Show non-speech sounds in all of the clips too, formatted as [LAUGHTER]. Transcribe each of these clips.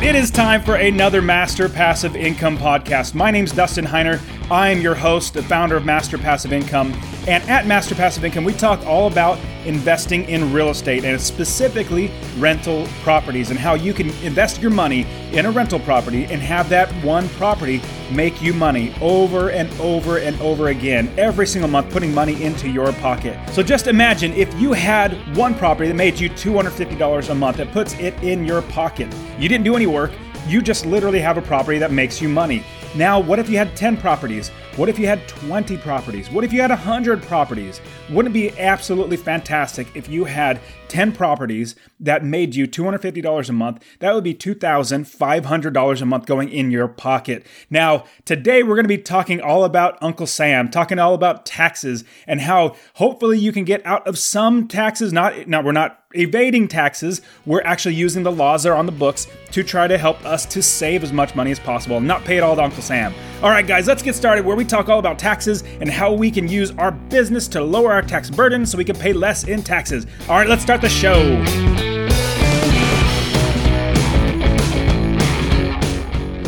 right, it is time for another Master Passive Income podcast. My name's Dustin Heiner. I'm your host, the founder of Master Passive Income. And at Master Passive Income, we talk all about investing in real estate and specifically rental properties and how you can invest your money in a rental property and have that one property make you money over and over and over again every single month, putting money into your pocket. So just imagine if you had one property that made you $250 a month that puts it in your pocket. You didn't do any work, you just literally have a property that makes you money. Now, what if you had 10 properties? What if you had 20 properties? What if you had 100 properties? Wouldn't it be absolutely fantastic if you had 10 properties that made you $250 a month? That would be $2,500 a month going in your pocket. Now, today we're going to be talking all about Uncle Sam, talking all about taxes and how hopefully you can get out of some taxes. Not, now we're not evading taxes. We're actually using the laws that are on the books to try to help us to save as much money as possible and not pay it all to Uncle Sam. All right, guys, let's get started where we talk all about taxes and how we can use our business to lower our tax burden so we can pay less in taxes. All right, let's start the show.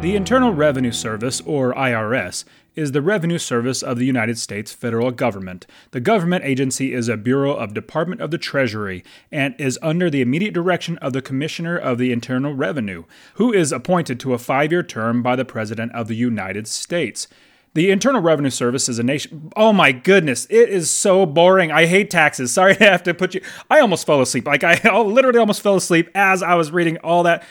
The Internal Revenue Service, or IRS, is the revenue service of the United States federal government. The government agency is a bureau of Department of the Treasury and is under the immediate direction of the Commissioner of the Internal Revenue, who is appointed to a five year term by the President of the United States. The Internal Revenue Service is a nation. Oh my goodness, it is so boring. I hate taxes. [LAUGHS] Sorry to have to put you. I almost fell asleep. Like I [LAUGHS] literally almost fell asleep as I was reading all that.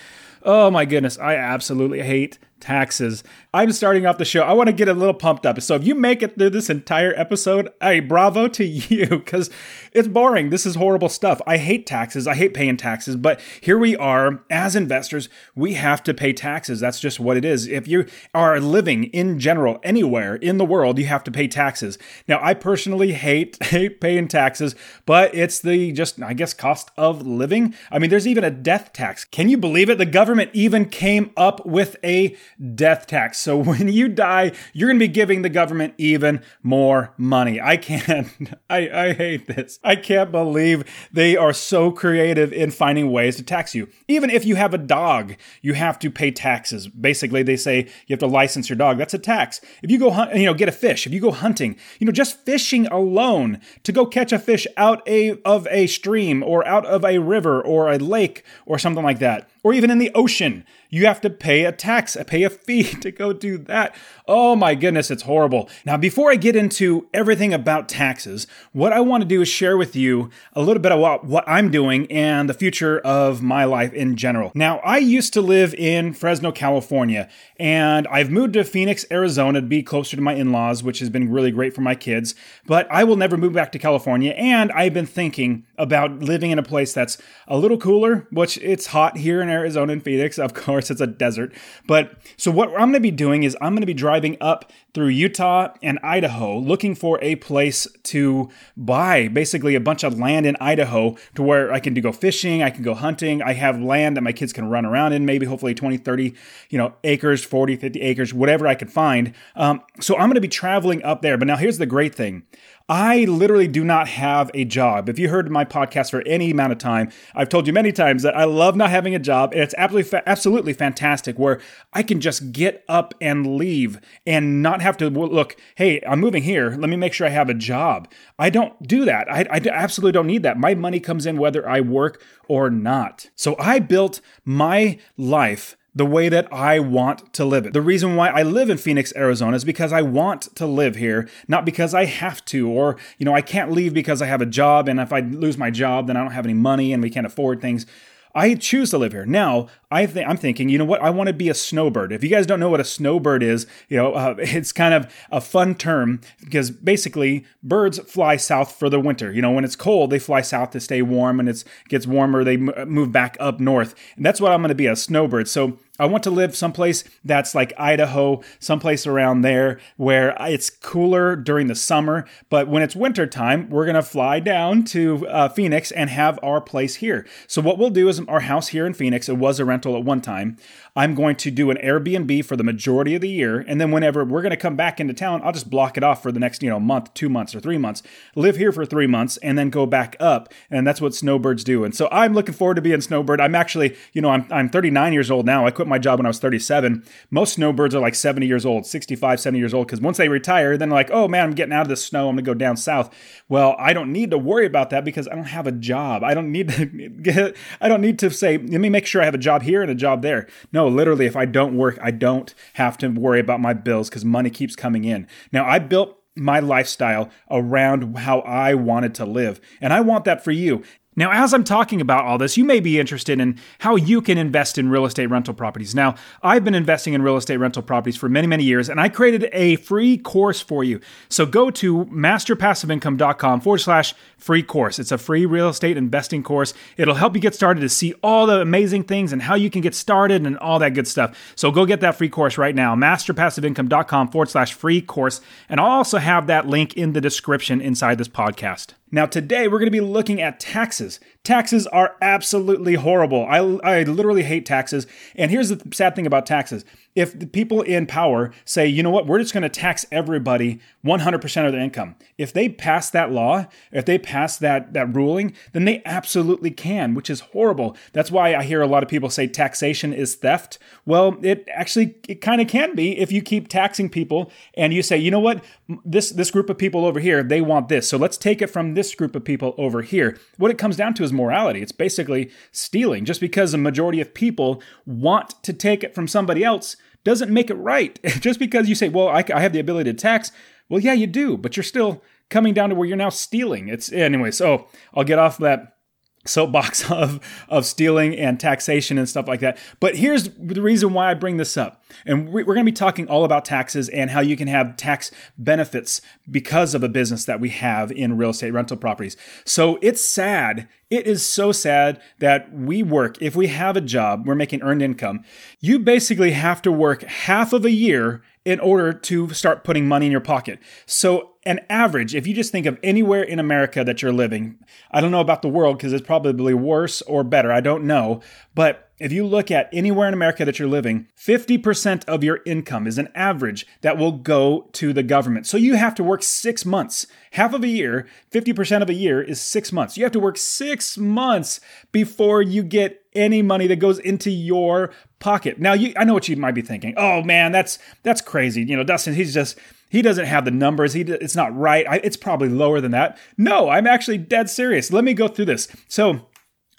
Oh my goodness, I absolutely hate taxes. I'm starting off the show. I want to get a little pumped up. So if you make it through this entire episode, hey, bravo to [LAUGHS] you because it's boring. This is horrible stuff. I hate taxes. I hate paying taxes, but here we are as investors, we have to pay taxes. That's just what it is. If you are living in general anywhere in the world, you have to pay taxes. Now, I personally hate [LAUGHS] hate paying taxes, but it's the just I guess cost of living. I mean, there's even a death tax. Can you believe it? The government even came up with a death tax. So [LAUGHS] when you die, you're going to be giving the government even more money. I can't, [LAUGHS] I, I hate this. I can't believe they are so creative in finding ways to tax you. Even if you have a dog, you have to pay taxes. Basically, they say you have to license your dog. That's a tax. If you go hunt, you know, get a fish, if you go hunting, you know, just fishing alone to go catch a fish out a, of a stream or out of a river or a lake or something like that, or even in the ocean, you have to pay a tax, [LAUGHS] pay a fee [LAUGHS] to go do that. Oh my goodness, it's horrible. Now, before I get into everything about taxes, what I want to do is share with you a little bit about what I'm doing and the future of my life in general. Now, I used to live in Fresno, California, and I've moved to Phoenix, Arizona to be closer to my in laws, which has been really great for my kids. But I will never move back to California, and I've been thinking about living in a place that's a little cooler, which it's hot here in Arizona and Phoenix. Of course, it's a desert. But so what I'm going to be doing is I'm going to be driving up through Utah and Idaho looking for a place to buy basically a bunch of land in Idaho to where I can do go fishing, I can go hunting. I have land that my kids can run around in, maybe hopefully 20, 30, you know, acres, 40, 50 acres, whatever I could find. Um, so I'm going to be traveling up there. But now here's the great thing. I literally do not have a job. If you heard my podcast for any amount of time, I've told you many times that I love not having a job, and it's absolutely fa- absolutely fantastic where I can just get up and leave and not have to look. Hey, I'm moving here. Let me make sure I have a job. I don't do that. I, I absolutely don't need that. My money comes in whether I work or not. So I built my life the way that I want to live it. The reason why I live in Phoenix, Arizona is because I want to live here, not because I have to, or, you know, I can't leave because I have a job, and if I lose my job, then I don't have any money and we can't afford things. I choose to live here. Now, I think I'm thinking, you know what? I want to be a snowbird. If you guys don't know what a snowbird is, you know, uh, [LAUGHS] it's kind of a fun term because basically birds fly south for the winter. You know, when it's cold, they fly south to stay warm, and it gets warmer, they move back up north. And that's what I'm going to be a snowbird. So I want to live someplace that's like Idaho, someplace around there where it's cooler during the summer. But when it's winter time, we're going to fly down to uh, Phoenix and have our place here. So, what we'll do is our house here in Phoenix, it was a rental at one time. I'm going to do an Airbnb for the majority of the year. And then whenever we're going to come back into town, I'll just block it off for the next, you know, month, two months, or three months, live here for three months, and then go back up. And that's what snowbirds do. And so I'm looking forward to being a snowbird. I'm actually, you know, I'm, I'm 39 years old now. I quit my job when I was 37. Most snowbirds are like 70 years old, 65, 70 years old, because once they retire, then like, oh man, I'm getting out of the snow. I'm going to go down south. Well, I don't need to worry about that because I don't have a job. I don't need to [LAUGHS] get, I don't need to say, let me make sure I have a job here and a job there. No, literally, if I don't work, I don't have to worry about my bills because money keeps coming in. Now, I built my lifestyle around how I wanted to live. And I want that for you. Now, as I'm talking about all this, you may be interested in how you can invest in real estate rental properties. Now, I've been investing in real estate rental properties for many, many years, and I created a free course for you. So go to masterpassiveincome.com forward slash free course. It's a free real estate investing course. It'll help you get started to see all the amazing things and how you can get started and all that good stuff. So go get that free course right now, masterpassiveincome.com forward slash free course. And I'll also have that link in the description inside this podcast. Now, today we're going to be looking at taxes. Taxes are absolutely horrible. I, I literally hate taxes. And here's the sad thing about taxes if the people in power say, you know what, we're just going to tax everybody 100% of their income, if they pass that law, if they pass that, that ruling, then they absolutely can, which is horrible. That's why I hear a lot of people say taxation is theft. Well, it actually, it kind of can be if you keep taxing people and you say, you know what, this, this group of people over here, they want this. So let's take it from this group of people over here. What it comes down to is morality. It's basically stealing. Just because a majority of people want to take it from somebody else doesn't make it right. [LAUGHS] Just because you say, well, I, I have the ability to tax, well, yeah, you do, but you're still coming down to where you're now stealing. It's anyway. So I'll get off that soapbox [LAUGHS] of of stealing and taxation and stuff like that. But here's the reason why I bring this up. And we're going to be talking all about taxes and how you can have tax benefits because of a business that we have in real estate rental properties. So it's sad. It is so sad that we work, if we have a job, we're making earned income. You basically have to work half of a year in order to start putting money in your pocket. So, an average, if you just think of anywhere in America that you're living, I don't know about the world because it's probably worse or better. I don't know. But if you look at anywhere in America that you're living, 50% of your income is an average that will go to the government. So you have to work six months. Half of a year, 50% of a year is six months. You have to work six months before you get any money that goes into your pocket. Now, you, I know what you might be thinking. Oh man, that's that's crazy. You know, Dustin, he's just he doesn't have the numbers. He it's not right. I, it's probably lower than that. No, I'm actually dead serious. Let me go through this. So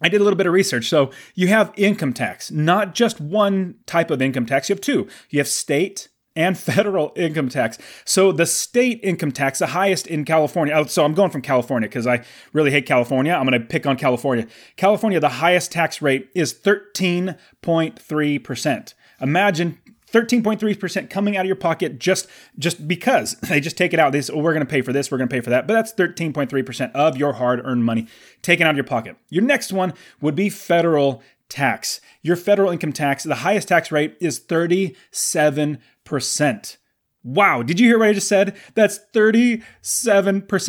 I did a little bit of research. So you have income tax, not just one type of income tax. You have two. You have state and federal income tax. So the state income tax, the highest in California. Oh, so I'm going from California because I really hate California. I'm going to pick on California. California, the highest tax rate is 13.3%. Imagine 13.3% coming out of your pocket just just because [LAUGHS] they just take it out. They say, oh, we're going to pay for this, we're going to pay for that. But that's 13.3% of your hard-earned money taken out of your pocket. Your next one would be federal tax. Your federal income tax, the highest tax rate is 37%. Wow, did you hear what I just said? That's 37%.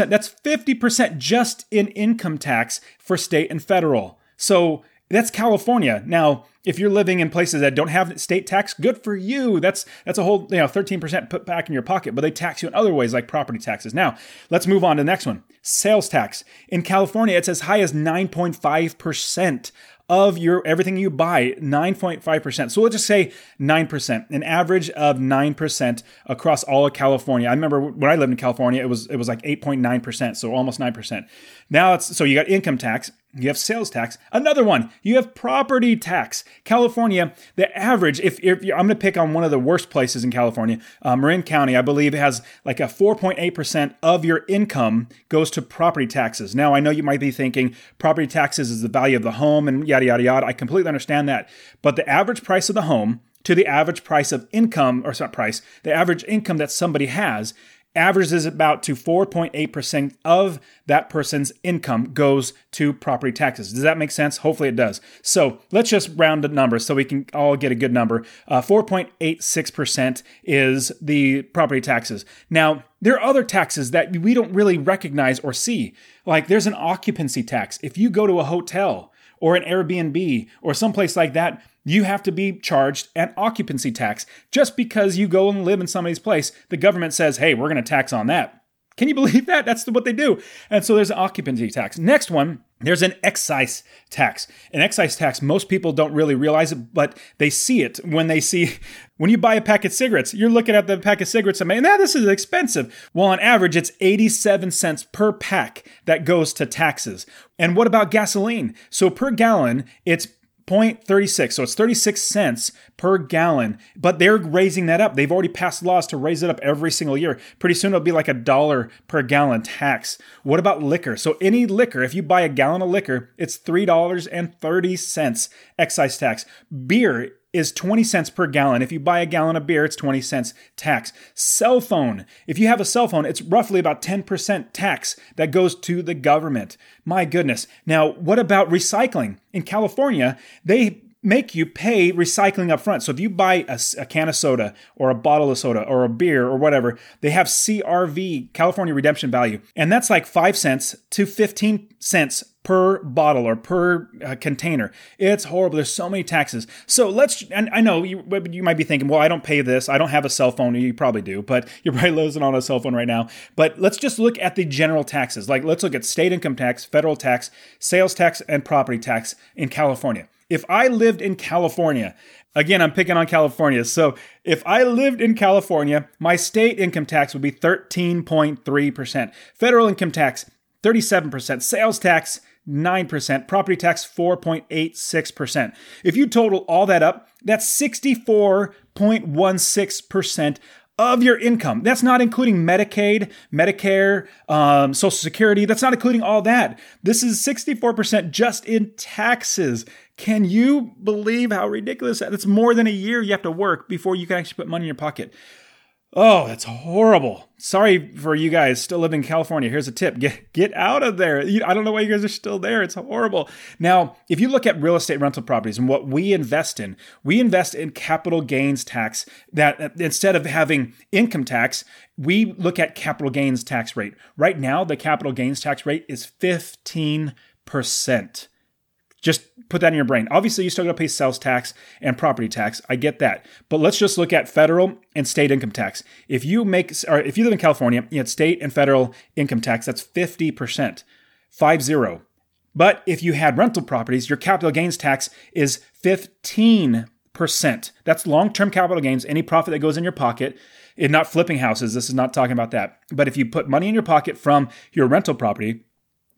That's 50% just in income tax for state and federal. So that's California. Now, if you're living in places that don't have state tax, good for you. That's that's a whole you know 13% put back in your pocket, but they tax you in other ways like property taxes. Now, let's move on to the next one. Sales tax. In California, it's as high as 9.5% of your everything you buy, 9.5%. So let's just say 9%, an average of 9% across all of California. I remember when I lived in California, it was it was like 8.9%, so almost 9%. Now it's so you got income tax, you have sales tax. Another one, you have property tax. California, the average, if, if I'm going to pick on one of the worst places in California, uh, Marin County, I believe has like a 4.8% of your income goes to property taxes. Now, I know you might be thinking property taxes is the value of the home and yada, yada, yada. I completely understand that. But the average price of the home to the average price of income, or not price, the average income that somebody has averages about to 4.8% of that person's income goes to property taxes. Does that make sense? Hopefully it does. So let's just round the numbers so we can all get a good number. Uh, 4.86% is the property taxes. Now, there are other taxes that we don't really recognize or see. Like there's an occupancy tax. If you go to a hotel or an Airbnb or someplace like that, you have to be charged an occupancy tax. Just because you go and live in somebody's place, the government says, hey, we're going to tax on that. Can you believe that? That's what they do. And so there's an occupancy tax. Next one, there's an excise tax. An excise tax, most people don't really realize it, but they see it when they see, [LAUGHS] when you buy a pack of cigarettes, you're looking at the pack of cigarettes and man, this is expensive. Well, on average, it's 87 cents per pack that goes to taxes. And what about gasoline? So per gallon, it's 0.36. So it's 36 cents per gallon. But they're raising that up. They've already passed laws to raise it up every single year. Pretty soon it'll be like a dollar per gallon tax. What about liquor? So any liquor, if you buy a gallon of liquor, it's $3.30 excise tax. Beer is 20 cents per gallon. If you buy a gallon of beer, it's 20 cents tax. Cell phone, if you have a cell phone, it's roughly about 10% tax that goes to the government. My goodness. Now, what about recycling? In California, they make you pay recycling up front. So if you buy a, a, can of soda or a bottle of soda or a beer or whatever, they have CRV, California Redemption Value. And that's like 5 cents to 15 cents per bottle or per uh, container. It's horrible. There's so many taxes. So let's, and I know you, you might be thinking, well, I don't pay this. I don't have a cell phone. You probably do, but [LAUGHS] you're probably losing on a cell phone right now. But let's just look at the general taxes. Like let's look at state income tax, federal tax, sales tax, and property tax in California. If I lived in California, again, I'm picking on California. So if I lived in California, my state income tax would be 13.3%. Federal income tax, 37%. Sales tax, 9%, property tax 4.86%. If you total all that up, that's 64.16% of your income. That's not including Medicaid, Medicare, um, Social Security. That's not including all that. This is 64% just in taxes. Can you believe how ridiculous that? That's more than a year you have to work before you can actually put money in your pocket. Oh, that's horrible. Sorry for you guys still living in California. Here's a tip. Get get out of there. I don't know why you guys are still there. It's horrible. Now, if you look at real estate rental properties and what we invest in, we invest in capital gains tax that uh, instead of having income tax, we look at capital gains tax rate. Right now, the capital gains tax rate is 15%. Just put that in your brain. Obviously, you still got to pay sales tax and property tax. I get that. But let's just look at federal and state income tax. If you make or if you live in California, you had state and federal income tax, that's 50%. 5 But if you had rental properties, your capital gains tax is 15%. That's long-term capital gains, any profit that goes in your pocket. And not flipping houses. This is not talking about that. But if you put money in your pocket from your rental property,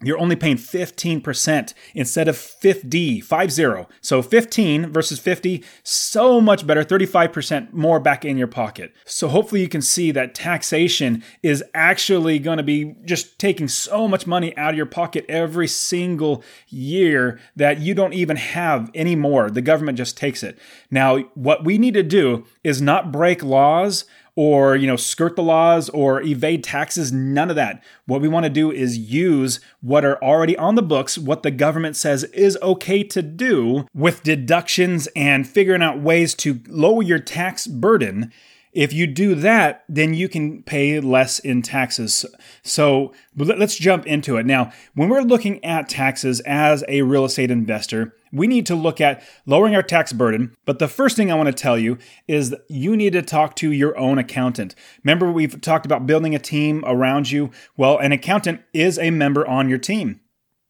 you're only paying 15% instead of 50, 50. So 15 versus 50, so much better, 35% more back in your pocket. So hopefully you can see that taxation is actually going to be just taking so much money out of your pocket every single year that you don't even have anymore. The government just takes it. Now, what we need to do is not break laws or you know skirt the laws or evade taxes none of that. What we want to do is use what are already on the books what the government says is okay to do with deductions and figuring out ways to lower your tax burden if you do that, then you can pay less in taxes. So let's jump into it. Now, when we're looking at taxes as a real estate investor, we need to look at lowering our tax burden. But the first thing I want to tell you is you need to talk to your own accountant. Remember, we've talked about building a team around you. Well, an accountant is a member on your team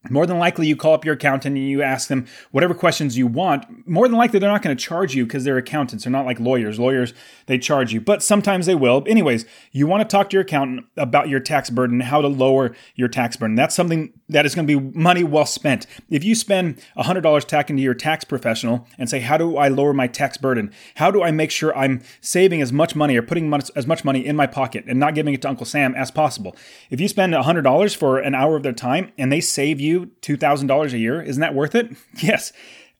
more than likely you call up your accountant and you ask them whatever questions you want. More than likely they're not going to charge you because they're accountants. They're not like lawyers. Lawyers they charge you. But sometimes they will. Anyways you want to talk to your accountant about your tax burden how to lower your tax burden. That's something that is going to be money well spent if you spend $100 talking to your tax professional and say how do i lower my tax burden how do i make sure i'm saving as much money or putting as much money in my pocket and not giving it to uncle sam as possible if you spend $100 for an hour of their time and they save you you $2,000 a year. Isn't that worth it? [LAUGHS] Yes.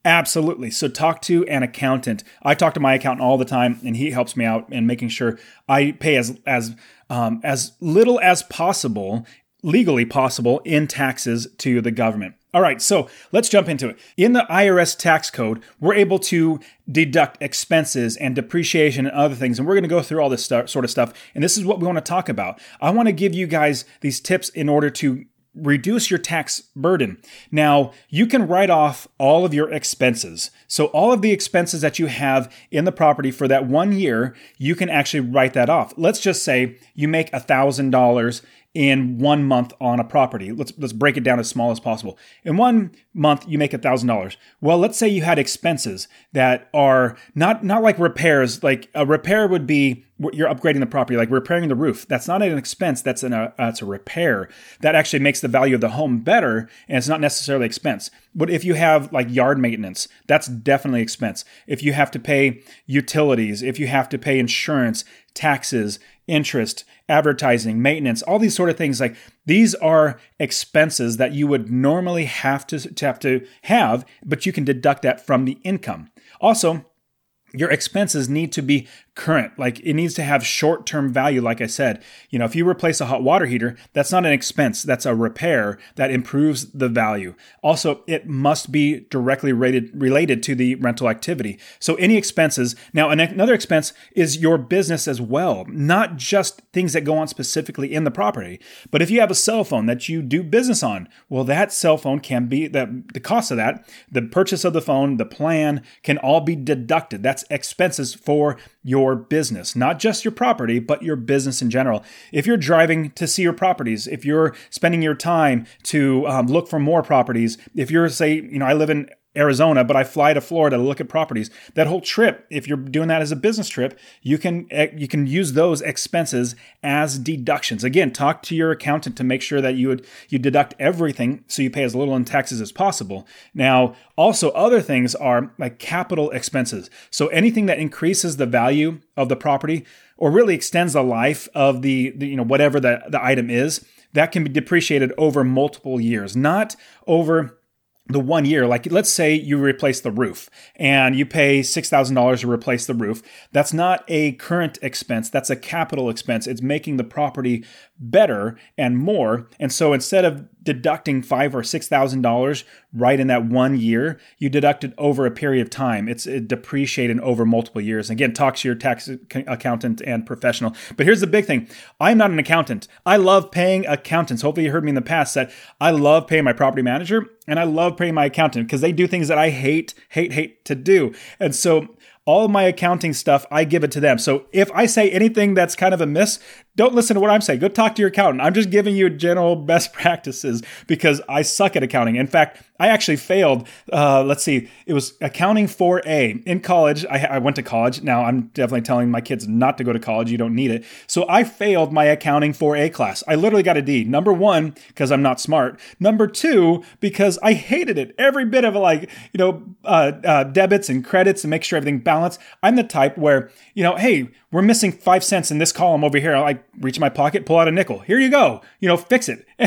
Absolutely. So talk to an accountant. I talk to my accountant all the time, and he helps me out in making sure I pay as as um, as little as possible, legally possible, in taxes to the government. All right, so let's jump into it. In the IRS tax code, we're able to deduct expenses and depreciation and other things, and we're going to go through all this stuff, sort of stuff. And this is what we want to talk about. I want to give you guys these tips in order to reduce your tax burden. Now, you can write off all of your expenses. So, all of the expenses that you have in the property for that one year, you can actually write that off. Let's just say you make $1,000 in one month on a property. Let's let's break it down as small as possible. In one month, you make a thousand dollars. Well, let's say you had expenses that are not not like repairs. Like a repair would be you're upgrading the property, like repairing the roof. That's not an expense. That's an uh, a repair that actually makes the value of the home better, and it's not necessarily expense. But if you have like yard maintenance, that's definitely expense. If you have to pay utilities, if you have to pay insurance, taxes, interest, advertising, maintenance, all these sort of things. Like these are expenses that you would normally have to, to have to have, but you can deduct that from the income. Also, your expenses need to be current. Like it needs to have short term value. Like I said, you know, if you replace a hot water heater, that's not an expense, that's a repair that improves the value. Also, it must be directly rated, related to the rental activity. So any expenses, now another expense is your business as well, not just things that go on specifically in the property. But if you have a cell phone that you do business on, well, that cell phone can be the, the cost of that, the purchase of the phone, the plan can all be deducted. That's expenses for your business, not just your property, but your business in general. If you're driving to see your properties, if you're spending your time to um, look for more properties, if you're, say, you know, I live in Arizona, but I fly to Florida to look at properties. That whole trip, if you're doing that as a business trip, you can eh, you can use those expenses as deductions. Again, talk to your accountant to make sure that you would you deduct everything so you pay as little in taxes as possible. Now, also other things are like capital expenses. So anything that increases the value of the property or really extends the life of the, the you know whatever the, the item is, that can be depreciated over multiple years, not over the one year, like let's say you replace the roof and you pay $6,000 to replace the roof. That's not a current expense, that's a capital expense. It's making the property better and more. And so instead of deducting five or six thousand dollars right in that one year, you deduct it over a period of time. It's depreciated over multiple years. Again, talk to your tax accountant and professional. But here's the big thing: I'm not an accountant. I love paying accountants. Hopefully, you heard me in the past that I love paying my property manager and I love paying my accountant because they do things that I hate, hate, hate to do. And so all my accounting stuff, I give it to them. So if I say anything that's kind of a miss, don't listen to what I'm saying. Go talk to your accountant. I'm just giving you general [LAUGHS] best practices because I suck at accounting. In fact, I actually failed. Uh, let's see, it was accounting 4A in college. I, I, went to college. Now I'm definitely telling my kids not to go to college. You don't need it. So I failed my accounting 4A class. I literally got a D. Number one, because I'm not smart. Number two, because I hated it. Every bit of like, you know, uh, uh, debits and credits and make sure everything balanced. I'm the type where, you know, hey, we're missing five cents in this column over here. I reach my pocket, pull out a nickel. Here you go. You know, fix it. [LAUGHS]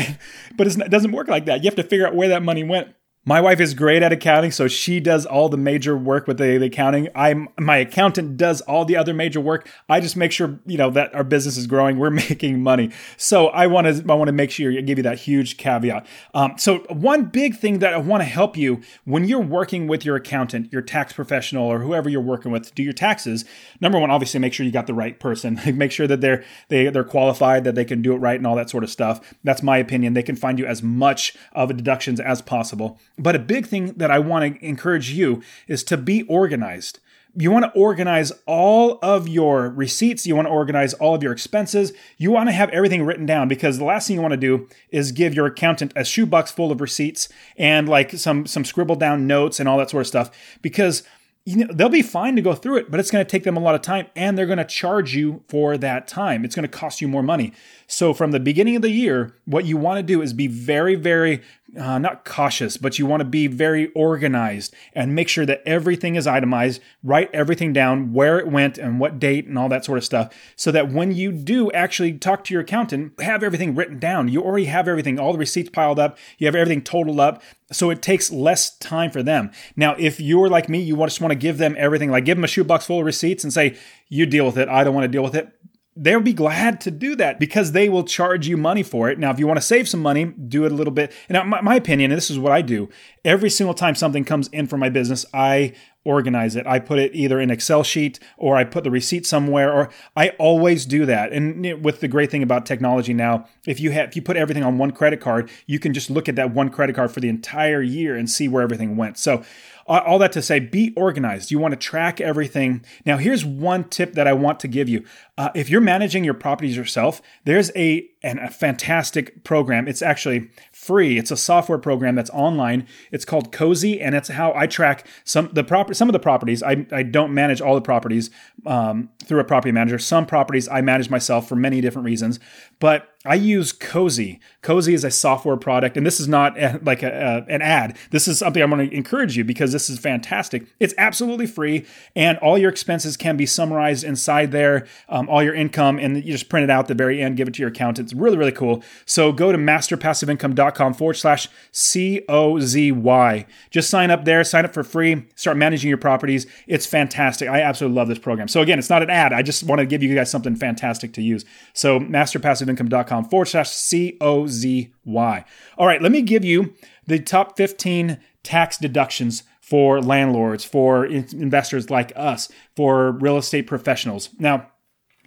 but it doesn't work like that. You have to figure out where that money went. My wife is great at accounting, so she does all the major work with the, the, accounting. I'm my accountant does all the other major work. I just make sure you know that our business is growing, we're [LAUGHS] making money. So I want to I want to make sure I give you that huge caveat. Um, so one big thing that I want to help you when you're working with your accountant, your tax professional, or whoever you're working with to do your taxes. Number one, obviously, make sure you got the right person. [LAUGHS] make sure that they're they they're qualified, that they can do it right, and all that sort of stuff. That's my opinion. They can find you as much of deductions as possible. But a big thing that I want to encourage you is to be organized. You want to organize all of your receipts. You want to organize all of your expenses. You want to have everything written down because the last thing you want to do is give your accountant a shoebox full of receipts and like some some scribbled down notes and all that sort of stuff because you know, they'll be fine to go through it, but it's going to take them a lot of time and they're going to charge you for that time. It's going to cost you more money. So from the beginning of the year, what you want to do is be very, very uh, not cautious, but you want to be very organized and make sure that everything is itemized, write everything down, where it went and what date and all that sort of stuff, so that when you do actually talk to your accountant, have everything written down. You already have everything, all the receipts piled up, you have everything totaled up, so it takes less time for them. Now, if you're like me, you just want to give them everything, like give them a shoebox full of receipts and say, you deal with it, I don't want to deal with it they'll be glad to do that because they will charge you money for it. Now, if you want to save some money, do it a little bit. And my, my opinion, and this is what I do every single time something comes in for my business, I organize it. I put it either in Excel sheet or I put the receipt somewhere or I always do that. And with the great thing about technology now, if you have if you put everything on one credit card, you can just look at that one credit card for the entire year and see where everything went. So all that to say, be organized. You want to track everything. Now, here's one tip that I want to give you. Uh, if you're managing your properties yourself, there's a, an, a fantastic program. It's actually free. It's a software program that's online. It's called Cozy, and it's how I track some the proper some of the properties. I, I don't manage all the properties um, through a property manager. Some properties I manage myself for many different reasons, but I use Cozy. Cozy is a software product, and this is not a, like a, a, an ad. This is something I want to encourage you because this is fantastic. It's absolutely free, and all your expenses can be summarized inside there, um, all your income, and you just print it out at the very end, give it to your accountant. It's really, really cool. So go to masterpassiveincome.com forward slash C O Z Y. Just sign up there, sign up for free, start managing your properties. It's fantastic. I absolutely love this program. So again, it's not an ad. I just want to give you guys something fantastic to use. So masterpassiveincome.com forward slash C O Z Y. All right, let me give you the top 15 tax deductions for landlords, for investors like us, for real estate professionals. Now,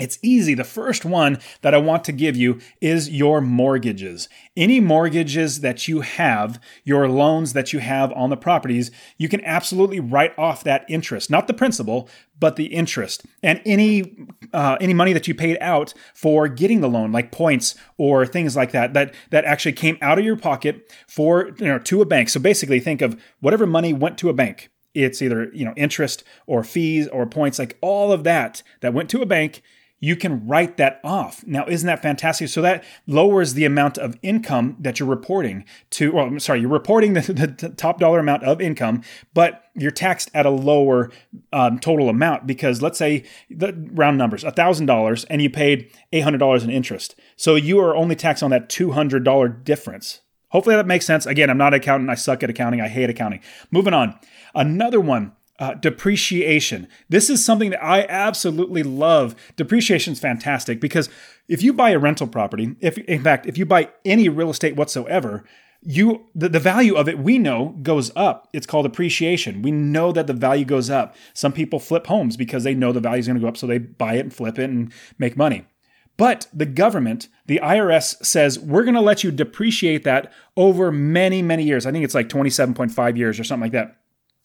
it's easy. The first one that I want to give you is your mortgages. Any mortgages that you have, your loans that you have on the properties, you can absolutely write off that interest, not the principal, but the interest, and any uh, any money that you paid out for getting the loan, like points or things like that, that that actually came out of your pocket for you know to a bank. So basically, think of whatever money went to a bank. It's either you know interest or fees or points, like all of that that went to a bank you can write that off. Now, isn't that fantastic? So that lowers the amount of income that you're reporting to, well, I'm sorry, you're reporting [LAUGHS] the, the top dollar amount of income, but you're taxed at a lower um, total amount because let's say the round numbers, $1,000 and you paid $800 in interest. So you are only taxed on that $200 difference. Hopefully that makes sense. Again, I'm not an accountant. I suck at accounting. I hate accounting. Moving on. Another one uh, depreciation. This is something that I absolutely love. Depreciation is fantastic because if you buy a rental property, if in fact, if you buy any real estate whatsoever, you the, the value of it we know goes up. It's called appreciation. We know that the value goes up. Some people flip homes because they know the value is going to go up so they buy it and flip it and make money. But the government the irs says we're going to let you depreciate that over many many years. I think it's like 27.5 years or something like that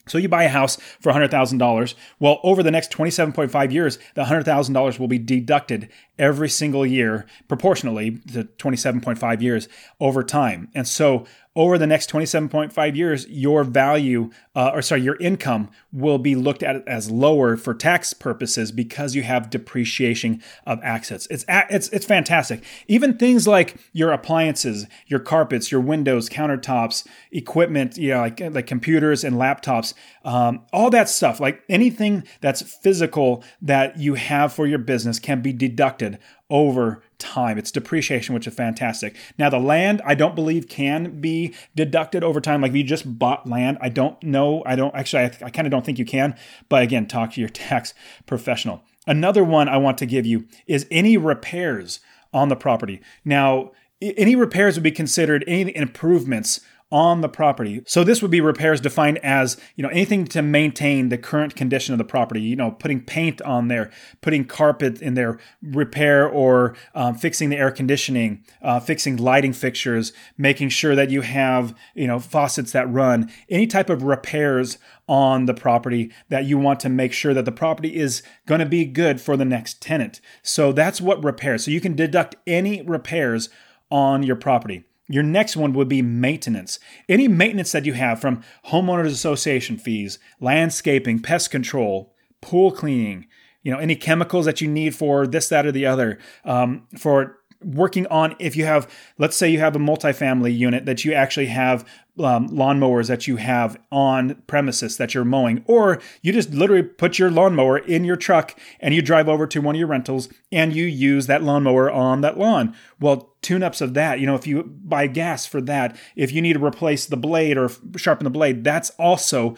so you buy a house for $100,000. Well, over the next 27.5 years, the $100,000 will be deducted every single year proportionally to 27.5 years over time. And so over the next 27.5 years, your value, uh, or sorry, your income will be looked at as lower for tax purposes because you have depreciation of assets. It's it's it's fantastic. Even things like your appliances, your carpets, your windows, countertops, equipment, you know, like like computers and laptops, um, all that stuff, like anything that's physical that you have for your business, can be deducted over time. It's depreciation, which is fantastic. Now, the land, I don't believe can be deducted over time. Like if you just bought land, I don't know. I don't actually, I, I kind of don't think you can. But again, talk to your [LAUGHS] tax professional. Another one I want to give you is any repairs on the property. Now, any repairs would be considered any improvements on the property. So this would be repairs defined as, you know, anything to maintain the current condition of the property, you know, putting paint on there, putting carpet in there, repair or um, fixing the air conditioning, uh, fixing lighting fixtures, making sure that you have, you know, faucets that run, any type of repairs on the property that you want to make sure that the property is going to be good for the next tenant. So that's what repairs. So you can deduct any repairs on your property. Your next one would be maintenance. Any maintenance that you have from homeowners association fees, landscaping, pest control, pool cleaning, you know, any chemicals that you need for this, that, or the other, um, for working on if you have let's say you have a multifamily unit that you actually have um, lawnmowers that you have on premises that you're mowing, or you just literally put your lawnmower in your truck and you drive over to one of your rentals and you use that lawnmower on that lawn. Well, tune ups of that, you know, if you buy gas for that, if you need to replace the blade or sharpen the blade, that's also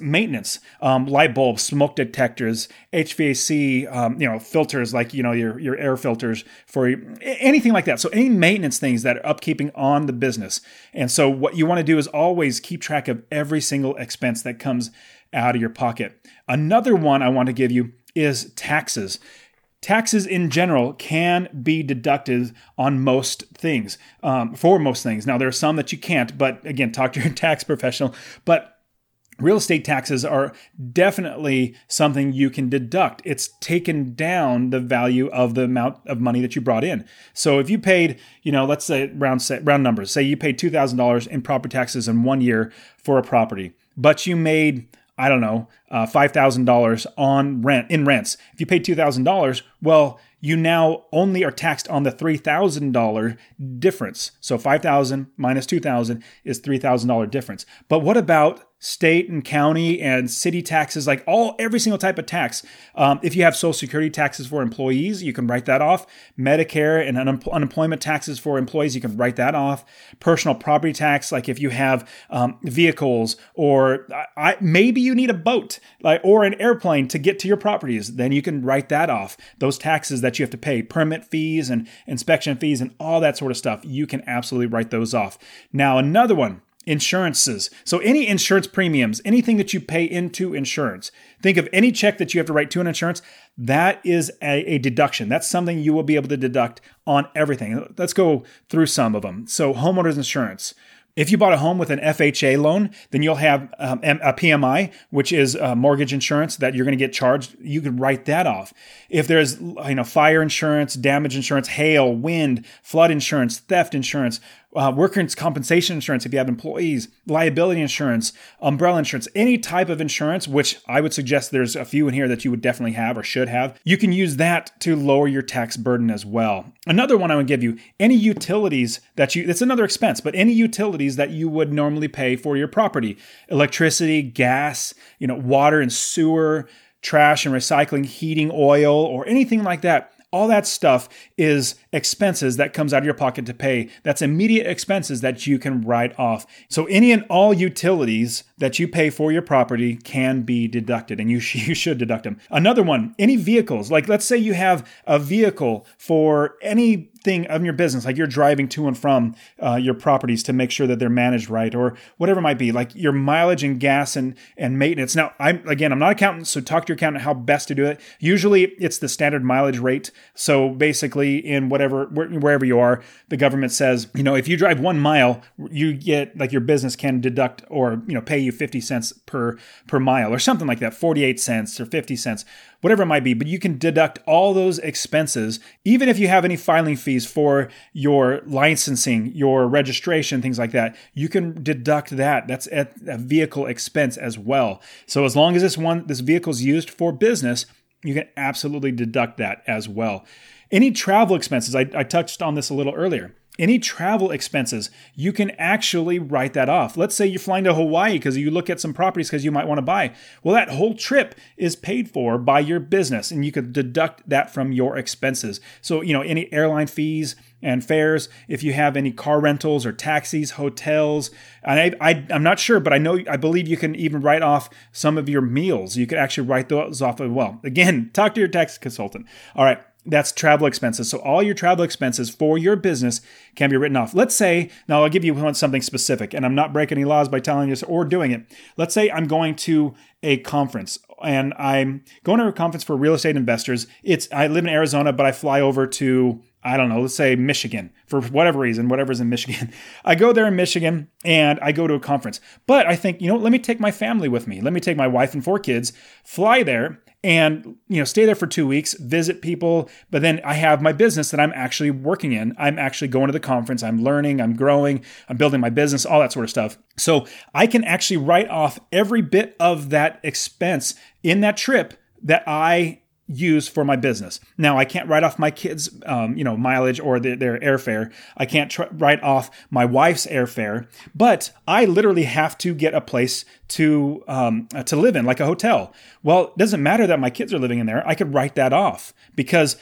maintenance. Um, light bulbs, smoke detectors, HVAC, um, you know, filters like, you know, your, your air filters for anything like that. So, any maintenance things that are upkeeping on the business. And so, what you want to do is always keep track of every single expense that comes out of your pocket. Another one I want to give you is taxes. Taxes in general can be deducted on most things, um, for most things. Now, there are some that you can't, but again, talk to your [LAUGHS] tax professional. But real estate taxes are definitely something you can deduct. It's taken down the value of the amount of money that you brought in. So if you paid, you know, let's say round round numbers, say you paid two thousand dollars in property taxes in one year for a property, but you made I don't know, uh, five thousand dollars on rent in rents. If you paid two thousand dollars, well, you now only are taxed on the three thousand dollar difference. So five thousand minus two thousand is three thousand dollar difference. But what about state and county and city taxes, like all every single type of tax. Um, if you have Social Security taxes for employees, you can write that off. Medicare and un- unemployment taxes for employees, you can write that off. Personal property tax, like if you have um, vehicles or I, maybe you need a boat, like or an airplane to get to your properties, then you can write that off. Those taxes that you have to pay, permit fees and inspection fees and all that sort of stuff, you can absolutely write those off. Now another one insurances. So, any insurance premiums, anything that you pay into insurance, think of any check that you have to write to an insurance, that is a, a, deduction. That's something you will be able to deduct on everything. Let's go through some of them. So, homeowners insurance. If you bought a home with an FHA loan, then you'll have um, a PMI, which is mortgage insurance that you're going to get charged. You can write that off. If there's you know fire insurance, damage insurance, hail, wind, flood insurance, theft insurance, uh, workers' compensation insurance if you have employees, liability insurance, umbrella insurance, any type of insurance, which I would suggest there's a few in here that you would definitely have or should have, you can use that to lower your tax burden as well. Another one I would give you any utilities that you, that's another expense, but any utilities that you would normally pay for your property electricity, gas, you know, water and sewer, trash and recycling, heating, oil, or anything like that all that stuff is expenses that comes out of your pocket to pay. That's immediate expenses that you can write off. So any and all utilities that you pay for your property can be deducted and you, [LAUGHS] sh- you should deduct them. Another one, any vehicles, like let's say you have a vehicle for any thing of your business, like you're driving to and from uh, your properties to make sure that they're managed right, or whatever it might be, like your mileage and gas and and maintenance. Now, I'm again, I'm not an accountant, so talk to your accountant how best to do it. Usually, it's the standard mileage rate. So basically, in whatever wherever you are, the government says, you know, if you drive one mile, you get like your business can deduct or you know pay you 50 cents per per mile or something like that, 48 cents or 50 cents whatever it might be, but you can deduct all those expenses, even if you have any filing fees for your licensing, your registration, things like that. You can deduct that. That's a vehicle expense as well. So as long as this one, this vehicle is used for business, you can absolutely deduct that as well. Any travel expenses, I, I touched on this a little earlier any travel expenses, you can actually write that off. Let's say you're flying to Hawaii because you look at some properties because you might want to buy. Well, that whole trip is paid for by your business and you could deduct that from your expenses. So, you know, any airline fees and fares, if you have any car rentals or taxis, hotels, and I, I, am not sure, but I know, I believe you can even write off some of your meals. You could actually write those off as well. Again, talk to your tax consultant. All right that's travel expenses. So all your travel expenses for your business can be written off. Let's say, now I'll give you something specific, and I'm not breaking any laws by telling you this or doing it. Let's say I'm going to a conference and I'm going to a conference for real estate investors. It's I live in Arizona, but I fly over to I don't know, let's say Michigan for whatever reason, whatever's in Michigan. [LAUGHS] I go there in Michigan and I go to a conference. But I think, you know, let me take my family with me. Let me take my wife and four kids, fly there and you know stay there for two weeks visit people but then i have my business that i'm actually working in i'm actually going to the conference i'm learning i'm growing i'm building my business all that sort of stuff so i can actually write off every bit of that expense in that trip that i use for my business. Now, I can't write off my kids, um, you know, mileage or their, their airfare. I can't tr- write off my wife's airfare, but I literally have to get a place to um, uh, to live in, like a hotel. Well, it doesn't matter that my kids are living in there. I could write that off because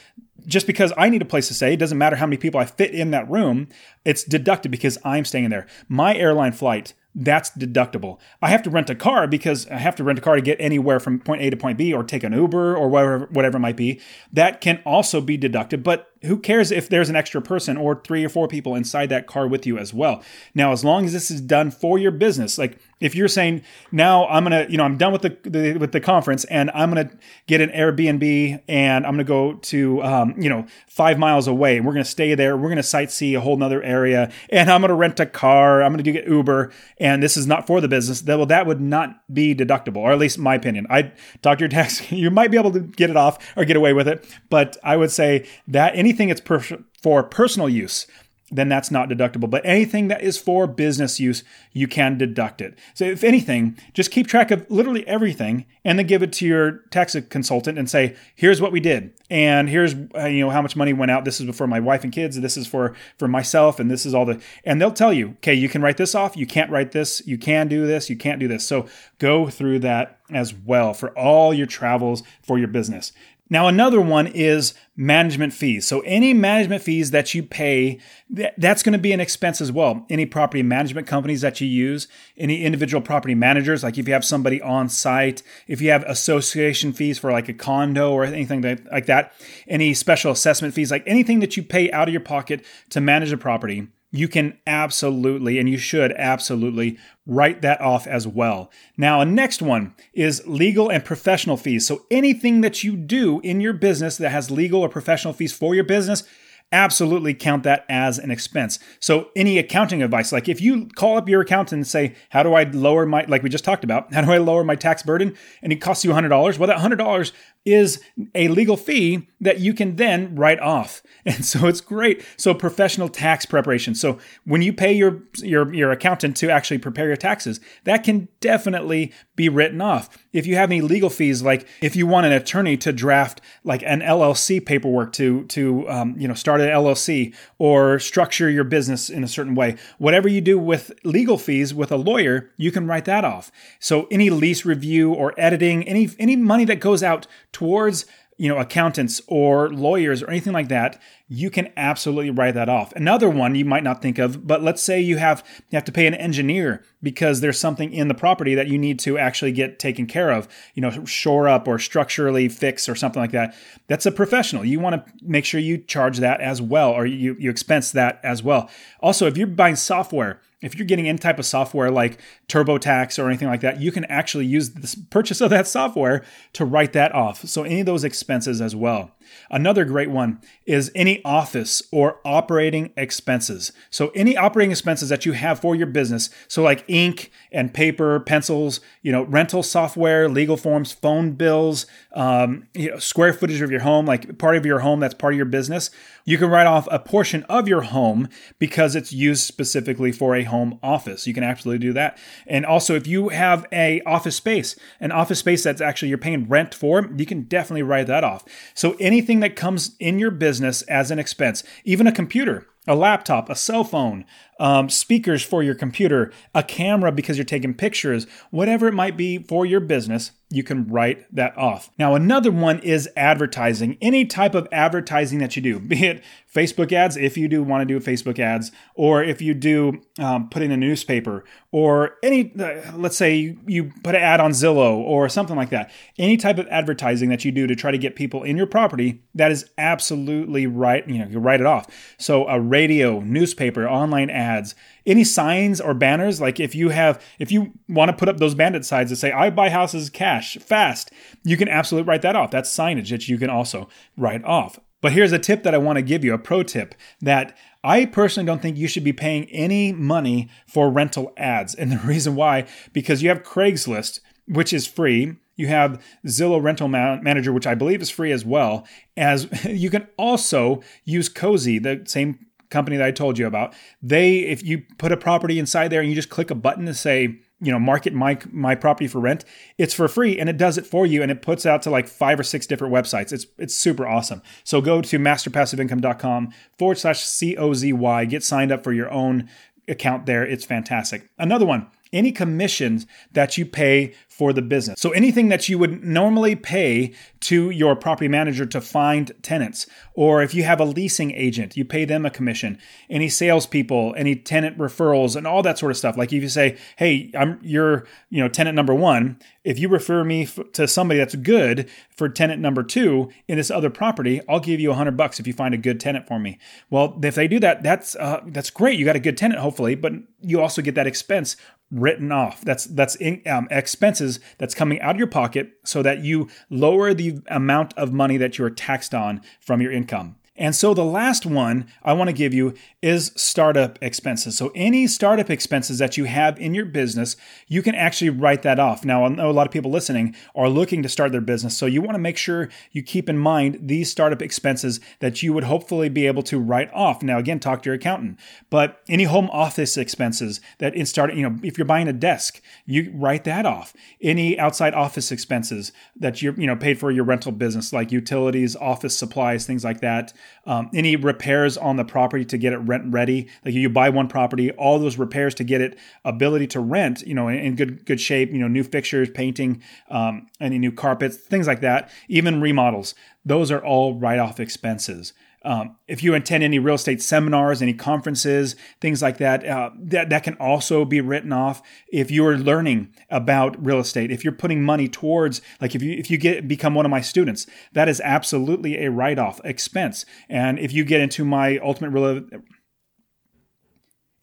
just because I need a place to stay, it doesn't matter how many people I fit in that room. It's deducted because I'm staying in there. My airline flight that's deductible. I have to rent a car because I have to rent a car to get anywhere from point A to point B or take an Uber or whatever whatever it might be. That can also be deducted, but who cares if there's an extra person or three or four people inside that car with you as well? Now, as long as this is done for your business, like if you're saying now I'm gonna, you know, I'm done with the, the with the conference and I'm gonna get an Airbnb and I'm gonna go to, um, you know, five miles away and we're gonna stay there. We're gonna sightsee a whole nother area and I'm gonna rent a car. I'm gonna do get Uber and this is not for the business. That well, that would not be deductible, or at least my opinion. I talk to your tax, [LAUGHS] you might be able to get it off or get away with it, but I would say that anything that's per- for personal use then that's not deductible. But anything that is for business use, you can deduct it. So if anything, just keep track of literally everything and then give it to your tax consultant and say, here's what we did. And here's uh, you know how much money went out. This is for my wife and kids. This is for for myself and this is all the and they'll tell you, okay, you can write this off, you can't write this, you can do this, you can't do this. So go through that as well for all your travels for your business. Now, another one is management fees. So, any management fees that you pay, that's going to be an expense as well. Any property management companies that you use, any individual property managers, like if you have somebody on site, if you have association fees for like a condo or anything like that, any special assessment fees, like anything that you pay out of your pocket to manage a property, you can absolutely and you should absolutely write that off as well. Now, a next one is legal and professional fees. So anything that you do in your business that has legal or professional fees for your business, absolutely count that as an expense. So any accounting advice, like if you call up your accountant and say, how do I lower my, like we just talked about, how do I lower my tax burden? And it costs you $100. Well, that $100 is a legal fee that you can then write off. [LAUGHS] And so it's great. So professional tax preparation. So when you pay your your your accountant to actually prepare your taxes, that can definitely be written off. If you have any legal fees, like if you want an attorney to draft like an LLC paperwork to to um, you know start an LLC or structure your business in a certain way, whatever you do with legal fees with a lawyer, you can write that off. So any lease review or editing, any any money that goes out towards you know accountants or lawyers or anything like that you can absolutely write that off. Another one you might not think of but let's say you have you have to pay an engineer because there's something in the property that you need to actually get taken care of you know shore up or structurally fix or something like that. That's a professional. You want to make sure you charge that as well or you, you expense that as well. Also if you're buying software if you're getting any type of software like TurboTax or anything like that, you can actually use the purchase of that software to write that off. So any of those expenses as well. Another great one is any office or operating expenses. So any operating expenses that you have for your business, so like ink and paper, pencils, you know, rental software, legal forms, phone bills, um, you know, square footage of your home, like part of your home that's part of your business. You can write off a portion of your home because it's used specifically for a home office. You can absolutely do that. And also, if you have a office space, an office space that's actually you're paying rent for, you can definitely write that off. So any anything that comes in your business as an expense, even a computer, a laptop, a cell phone, um, speakers for your computer, a camera because you're taking pictures, whatever it might be for your business, you can write that off. Now, another one is advertising. Any type of advertising that you do, [LAUGHS] be it Facebook ads, if you do want to do Facebook ads, or if you do um, put in a newspaper, or any, uh, let's say you, you put an ad on Zillow or something like that. Any type of advertising that you do to try to get people in your property, that is absolutely right. You know, you write it off. So a radio, newspaper, online ads, any signs or banners like if you have if you want to put up those bandit signs that say i buy houses cash fast you can absolutely write that off that's signage that you can also write off but here's a tip that i want to give you a pro tip that I personally don't think you should be paying any money for rental ads. And the [LAUGHS] reason why, because you have Craigslist, which is free. You have Zillow Rental Manager, which I believe is free as well. As [LAUGHS] you can also use Cozy, the same company that I told you about, they if you put a property inside there and you just click a button to say you know market my my property for rent it's for free and it does it for you and it puts out to like five or six different websites. It's it's super awesome. So go to masterpassiveincome.com forward slash c-o-z-y get signed up for your own account there. It's fantastic. Another one any commissions that you pay for the business. So anything that you would normally pay to your property manager to find tenants, or if you have a leasing agent, you pay them a commission. Any salespeople, any tenant referrals, and all that sort of stuff. Like if you say, "Hey, I'm you're you know tenant number one," if you refer me f- to somebody that's good for tenant number two in this other property, I'll give you a hundred bucks if you find a good tenant for me. Well, if they do that, that's uh, that's great. You got a good tenant, hopefully, but you also get that expense written off. That's that's in, um, expenses that's coming out of your pocket so that you lower the amount of money that you're taxed on from your income. And so the last one I want to give you is startup expenses. So any startup expenses that you have in your business, you can actually write that off. Now, I know a lot of people listening are looking to start their business. So you want to make sure you keep in mind these startup expenses that you would hopefully be able to write off. Now, again, talk to your accountant. But any home office expenses that in start, you know, if you're buying a desk, you write that off. Any outside office expenses that you're, you know, paid for your rental business, like utilities, office supplies, things like that. Um, any repairs on the property to get it rent ready, like you buy one property, all those repairs to get it ability to rent, you know, in, in good good shape, you know, new fixtures, painting, um, any new carpets, things like that, even remodels. Those are all write off expenses. Um, if you attend any real estate seminars, any conferences, things like that, uh, that that can also be written off. If you're learning about real estate, if you're putting money towards, like if you if you get become one of my students, that is absolutely a write off expense. And if you get into my ultimate real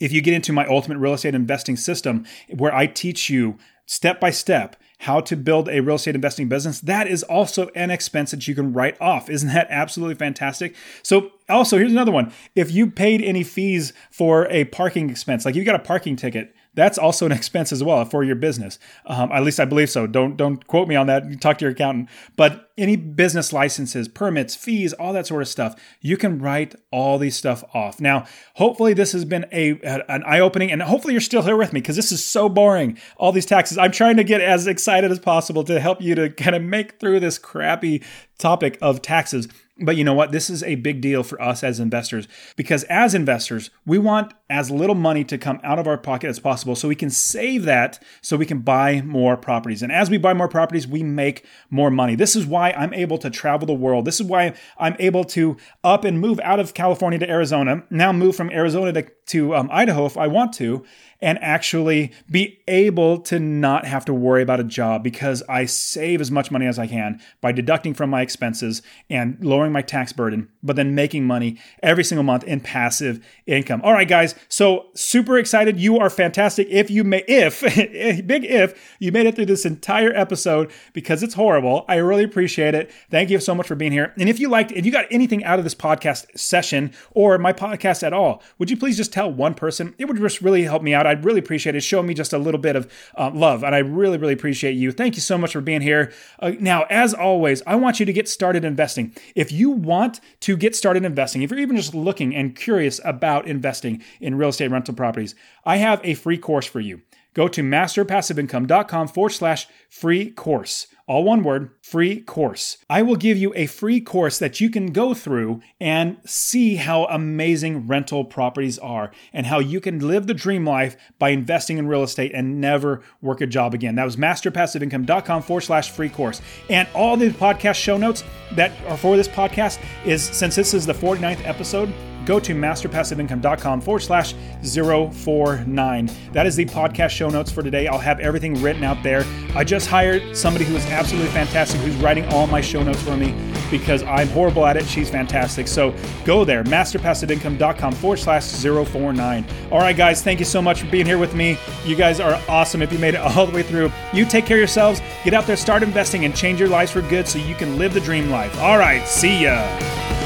if you get into my ultimate real estate investing system, where I teach you step by step how to build a real estate investing business, that is also an expense that you can write off. Isn't that absolutely fantastic? So, also, here's another one. If you paid any fees for a parking expense, like you got a parking ticket, that's also an expense as well for your business. Um, at least I believe so. Don't don't quote me on that. Talk to your accountant. But any business licenses, permits, fees, all that sort of stuff, you can write all these stuff off. Now, hopefully this has been a an eye opening, and hopefully you're still here with me because this is so boring. All these taxes. I'm trying to get as excited as possible to help you to kind of make through this crappy topic of taxes. But you know what? This is a big deal for us as investors because as investors, we want as little money to come out of our pocket as possible so we can save that so we can buy more properties. And as we buy more properties, we make more money. This is why I'm able to travel the world. This is why I'm able to up and move out of California to Arizona, now move from Arizona to, to um, Idaho if I want to, and actually be able to not have to worry about a job because I save as much money as I can by deducting from my expenses and lowering my tax burden, but then making money every single month in passive income. All right, guys. So super excited. You are fantastic. If you may, if [LAUGHS] big if you made it through this entire episode because it's horrible, I really appreciate it. Thank you so much for being here. And if you liked, if you got anything out of this podcast session or my podcast at all, would you please just tell one person? It would just really help me out. I'd really appreciate it. Show me just a little bit of uh, love, and I really, really appreciate you. Thank you so much for being here. Uh, now, as always, I want you to get started investing. If you want to get started investing, if you're even just looking and curious about investing in real estate rental properties, I have a free course for you. Go to masterpassiveincome.com forward slash free course all one word, free course. I will give you a free course that you can go through and see how amazing rental properties are and how you can live the dream life by investing in real estate and never work a job again. That was masterpassiveincome.com forward slash free course. And all the podcast show notes that are for this podcast is since this is the 49th episode, go to masterpassiveincome.com forward slash 049. That is the podcast show notes for today. I'll have everything written out there. I just hired somebody who is absolutely fantastic who's writing all my show notes for me because I'm horrible at it. She's fantastic. So go there, masterpassiveincome.com forward slash 049. All right, guys, thank you so much for being here with me. You guys are awesome if you made it all the way through. You take care of yourselves, get out there, start investing, and change your lives for good so you can live the dream life. All right, see ya.